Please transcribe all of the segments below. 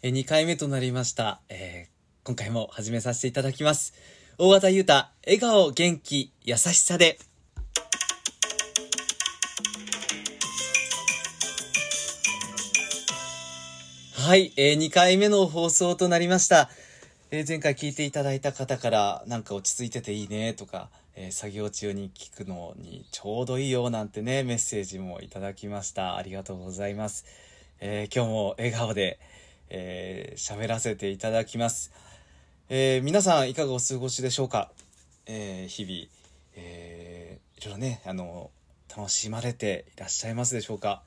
え、2回目となりました。えー今回も始めさせていただきます。大型優太、笑顔、元気、優しさで。はい、え2回目の放送となりました。えー前回聞いていただいた方から、なんか落ち着いてていいねとか、えー作業中に聞くのにちょうどいいよなんてね、メッセージもいただきました。ありがとうございます。えー今日も笑顔で、えー喋らせていただきます。えー皆さんいかがお過ごしでしょうか、えー日々、えーいろいろね、あの、楽しまれていらっしゃいますでしょうか？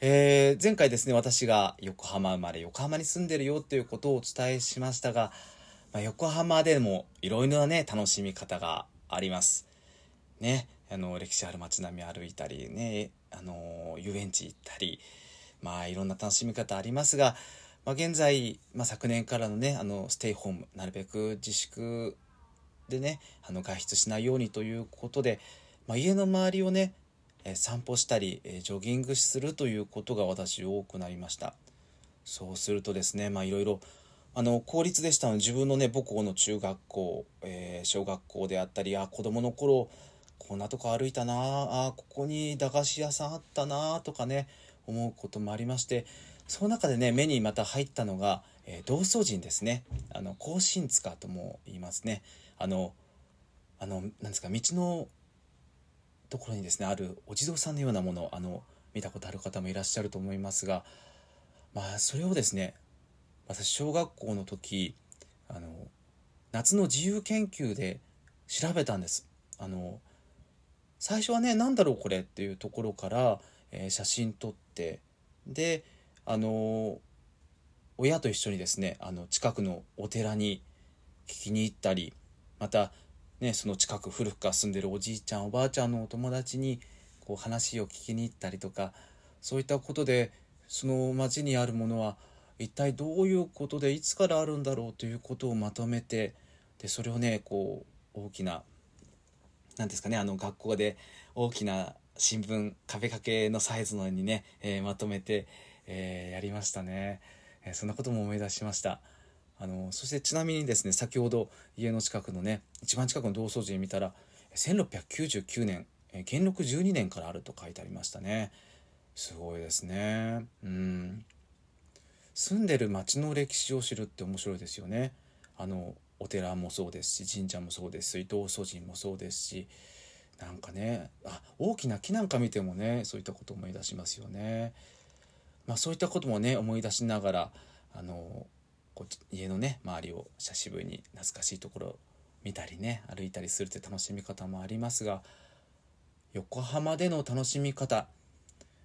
えー前回ですね、私が横浜生まれ、横浜に住んでるよっていうことをお伝えしましたが、まあ、横浜でもいろいろなね、楽しみ方があります。ね、あの、歴史ある街並み歩いたり、ね、あの、遊園地行ったり、まあ、いろんな楽しみ方ありますが、まあ、現在、まあ、昨年からのね、あの、ステイホーム、なるべく自粛でね、あの、外出しないようにということで、まあ、家の周りをね、え散歩したり、えジョギングするということが私多くなりました。そうするとですね、まあいろいろ、あの、公立でしたので、自分のね、母校の中学校、えー小学校であったり、あ、子供の頃、こんなとこ歩いたなあ、ここに駄菓子屋さんあったなとかね、思うこともありまして、その中でね、目にまた入ったのが、えー道祖神ですね。あの、甲信塚とも言いますね。あの、あの、なんですか、道のところにですねあるお地蔵さんのようなものあの見たことある方もいらっしゃると思いますがまあそれをですね私小学校の時あの夏の自由研究で調べたんですあの最初はね何だろうこれっていうところから、えー写真撮っててであの親と一緒にですねあの近くのお寺に聞きに行ったりまたね、その近く古くから住んでるおじいちゃんおばあちゃんのお友達にこう話を聞きに行ったりとかそういったことでその町にあるものは一体どういうことでいつからあるんだろうということをまとめてでそれをねこう大きな何ですかねあの学校で大きな新聞壁掛けのサイズのにね、えーまとめて、えーやりましたね、えーそんなことも思い出しました。あのそしてちなみにですね先ほど家の近くのね一番近くの同窓寺見たら1699年えー元禄12年からあると書いてありましたね。すごいですね。うん。住んでる町の歴史を知るって面白いですよね。あのお寺もそうですし神社もそうですし同祖神もそうですしなんかねあ大きな木なんか見てもねそういったことを思い出しますよね。まあそういったこともね思い出しながらあのこう家のね周りを久しぶりに懐かしいところを見たりね歩いたりするって楽しみ方もありますが横浜での楽しみ方、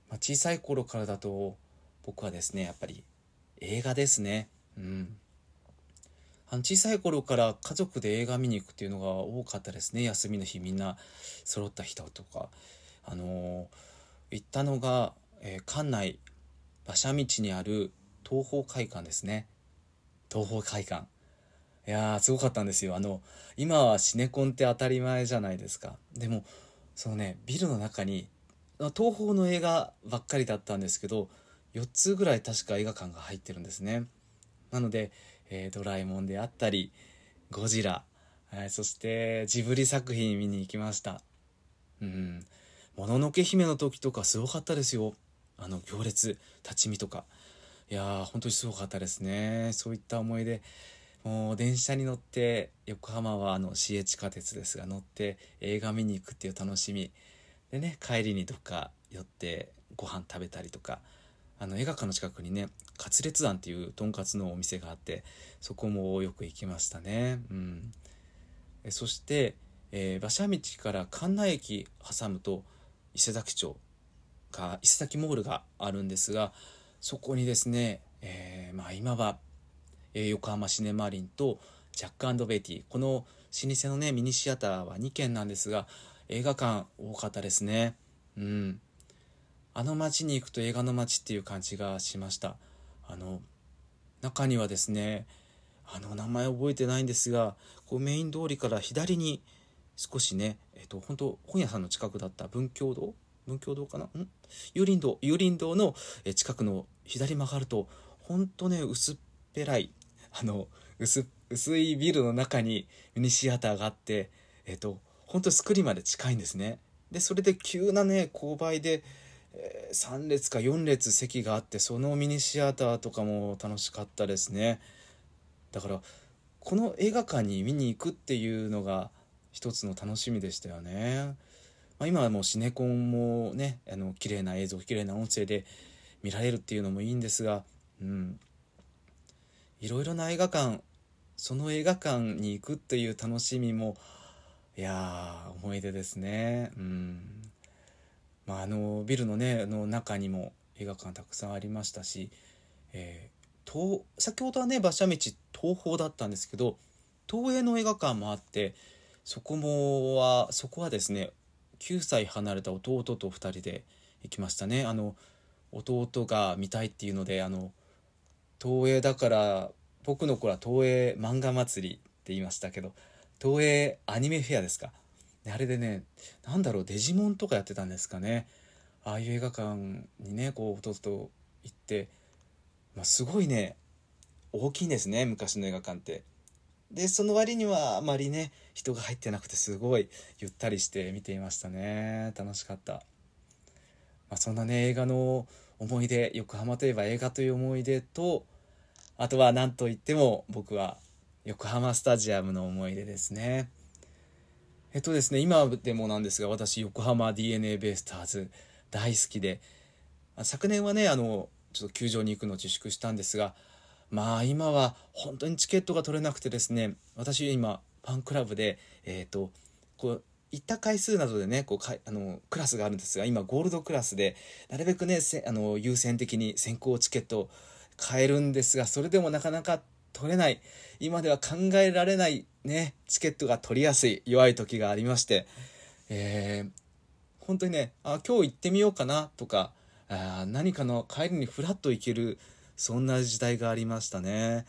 まあ、小さい頃からだと僕はですねやっぱり映画ですね。うん。あの小さい頃から家族で映画見に行くっていうのが多かったですね。休みの日みんな揃った人とか。あの行ったのが、えー館内馬車道にある東宝会館ですね。東宝会館。いやーすごかったんですよ。あの今はシネコンって当たり前じゃないですか。でもそのねビルの中に東宝の映画ばっかりだったんですけど4つぐらい確か映画館が入ってるんですね。なので、えードラえもんであったりゴジラ、えーそしてジブリ作品見に行きました。うん。もののけ姫の時とかすごかったですよ。あの行列立ち見とか。いやー本当にすごかったですね。そういった思い出もう電車に乗って横浜はあの市営地下鉄ですが乗って映画見に行くっていう楽しみ。でね帰りにどっか寄ってご飯食べたりとかあの映画館の近くにねカツレツ庵っていうとんかつのお店があってそこもよく行きましたね。うん。えそして、えー馬車道から関内駅挟むと伊勢崎町が伊勢崎モールがあるんですがそこにですね、えーまあ今は、えー横浜シネマリンとジャックベイティ。この老舗のねミニシアターは2軒なんですが映画館多かったですね。うん。あの街に行くと映画の街っていう感じがしました。あの中にはですねあの名前覚えてないんですがこうメイン通りから左に少しねえっと本当本屋さんの近くだった文教堂？文教堂かな？ん？幽林堂？幽林堂の近くの左曲がるとほんとね薄っぺらいあの薄薄いビルの中にミニシアターがあってえっ、と本当スクリーンまで近いんですね。でそれで急なね勾配で、えー、3列か4列席があってそのミニシアターとかも楽しかったですね。だからこの映画館に見に行くっていうのが一つの楽しみでしたよね、まあ、今はもうシネコンもねあの綺麗な映像綺麗な音声で見られるっていうのもいいんですがうん。いろいろな映画館その映画館に行くっていう楽しみもいや思い出ですね。うん。まああのビルのねの中にも映画館たくさんありましたし、えー、東先ほどはね馬車道東宝だったんですけど東映の映画館もあってそこもはそこはですね9歳離れた弟と2人で行きましたね。あの弟が見たいっていうのであの東映だから僕の頃は東映漫画祭りって言いましたけど東映アニメフェアですか？あれでね何だろうデジモンとかやってたんですかね。ああいう映画館にねこう弟と行って、まあ、すごいね大きいんですね昔の映画館って。でその割にはあまりね人が入ってなくてすごいゆったりして見ていましたね。楽しかった、まあ、そんなね映画の思い出横浜といえば映画という思い出とあとは何といっても僕は横浜スタジアムの思い出ですね。えっとですね今でもなんですが私横浜 d n a ベイスターズ大好きで昨年はねあのちょっと球場に行くのを自粛したんですがまあ今は本当にチケットが取れなくてですね私今ファンクラブでえっ、ー、とこう行った回数などでねこうかあのクラスがあるんですが今ゴールドクラスでなるべくねあの優先的に先行チケットを買えるんですがそれでもなかなか取れない。今では考えられないねチケットが取りやすい弱い時がありまして。えー、本当にねあ今日行ってみようかなとかあ何かの帰りにフラッと行けるそんな時代がありましたね。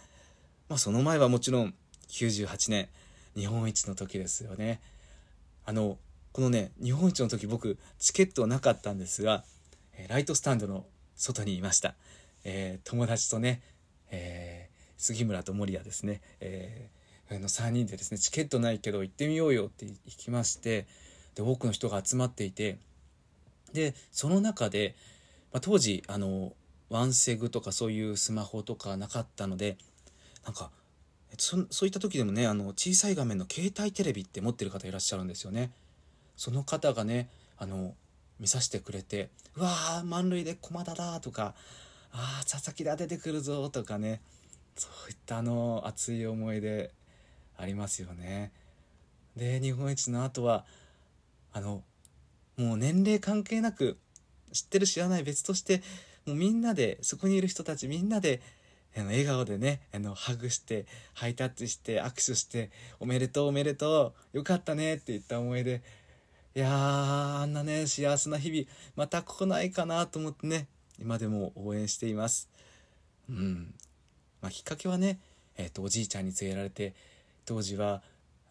まあその前はもちろん98年日本一の時ですよね。あのこのね日本一の時僕チケットはなかったんですがライトスタンドの外にいました、えー、友達とね、えー、杉村と守屋ですね、えー、の3人でですねチケットないけど行ってみようよって行きましてで多くの人が集まっていてでその中で、まあ、当時あのワンセグとかそういうスマホとかなかったのでなんかそそういった時でもねあの小さい画面の携帯テレビって持ってる方いらっしゃるんですよね。その方がねあの見させてくれて「うわー満塁で駒田だ」とか「ああ佐々木だ出てくるぞ」とかねそういったあの熱い思い出ありますよね。で日本一の後はあのもう年齢関係なく知ってる知らない別としてもうみんなでそこにいる人たちみんなで笑顔でねあのハグしてハイタッチして握手して「おめでとうおめでとうよかったね」って言った思い出。いやあんなね幸せな日々また来ないかなと思ってね今でも応援しています。うん。まあきっかけはねえ、ー、とおじいちゃんに連れられて当時は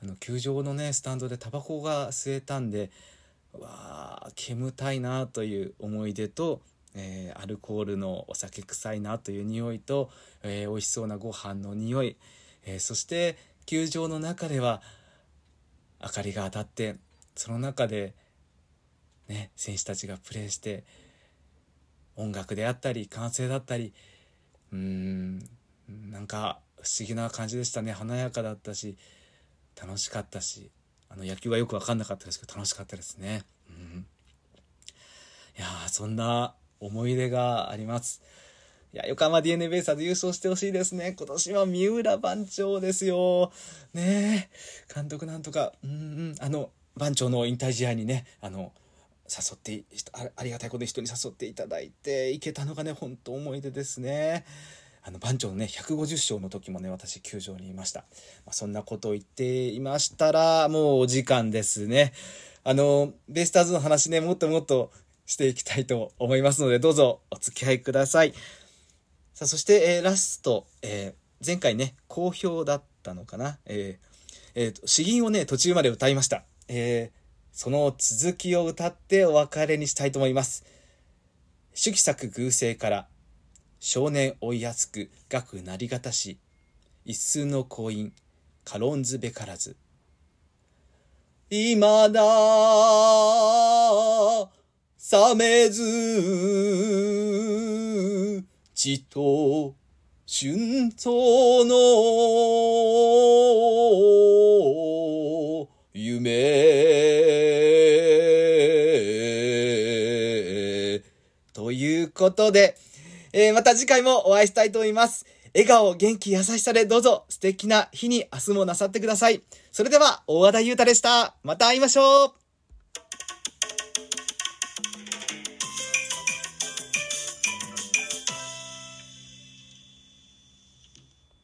あの球場のねスタンドでタバコが吸えたんでわあ煙たいなという思い出とえー、アルコールのお酒臭いなという匂いと、えー、美味しそうなご飯の匂い、えー、そして球場の中では明かりが当たってその中で、ね、選手たちがプレーして音楽であったり歓声だったりうんなんか不思議な感じでしたね華やかだったし楽しかったしあの野球はよく分かんなかったですけど楽しかったですね。うん、いやそんな思い出があります。いや、横浜 DNA ベイスターズ優勝してほしいですね。今年は三浦番長ですよ。ねえ。監督なんとか、うん、あの、番長の引退試合にね、あの、誘ってあ、りがたいことに人に誘っていただいて、行けたのがね、本当思い出ですね。あの、番長のね、150勝の時もね、私、球場にいました。まあ、そんなことを言っていましたら、もうお時間ですね。あの、ベイスターズの話ね、もっともっとしていきたいと思いますので、どうぞお付き合いください。さあ、そして、えー、ラスト、えー、前回ね、好評だったのかな？えー、えー、詩吟をね、途中まで歌いました。えー、その続きを歌ってお別れにしたいと思います。主義作偶声から、少年追いやすく学なりがたし一寸の婚姻軽んずべからず。今だ冷めずちと春冬の夢。ということで、えー、また次回もお会いしたいと思います。笑顔、元気、優しさでどうぞ素敵な日に明日もなさってください。それでは、大和田裕太でした。また会いましょう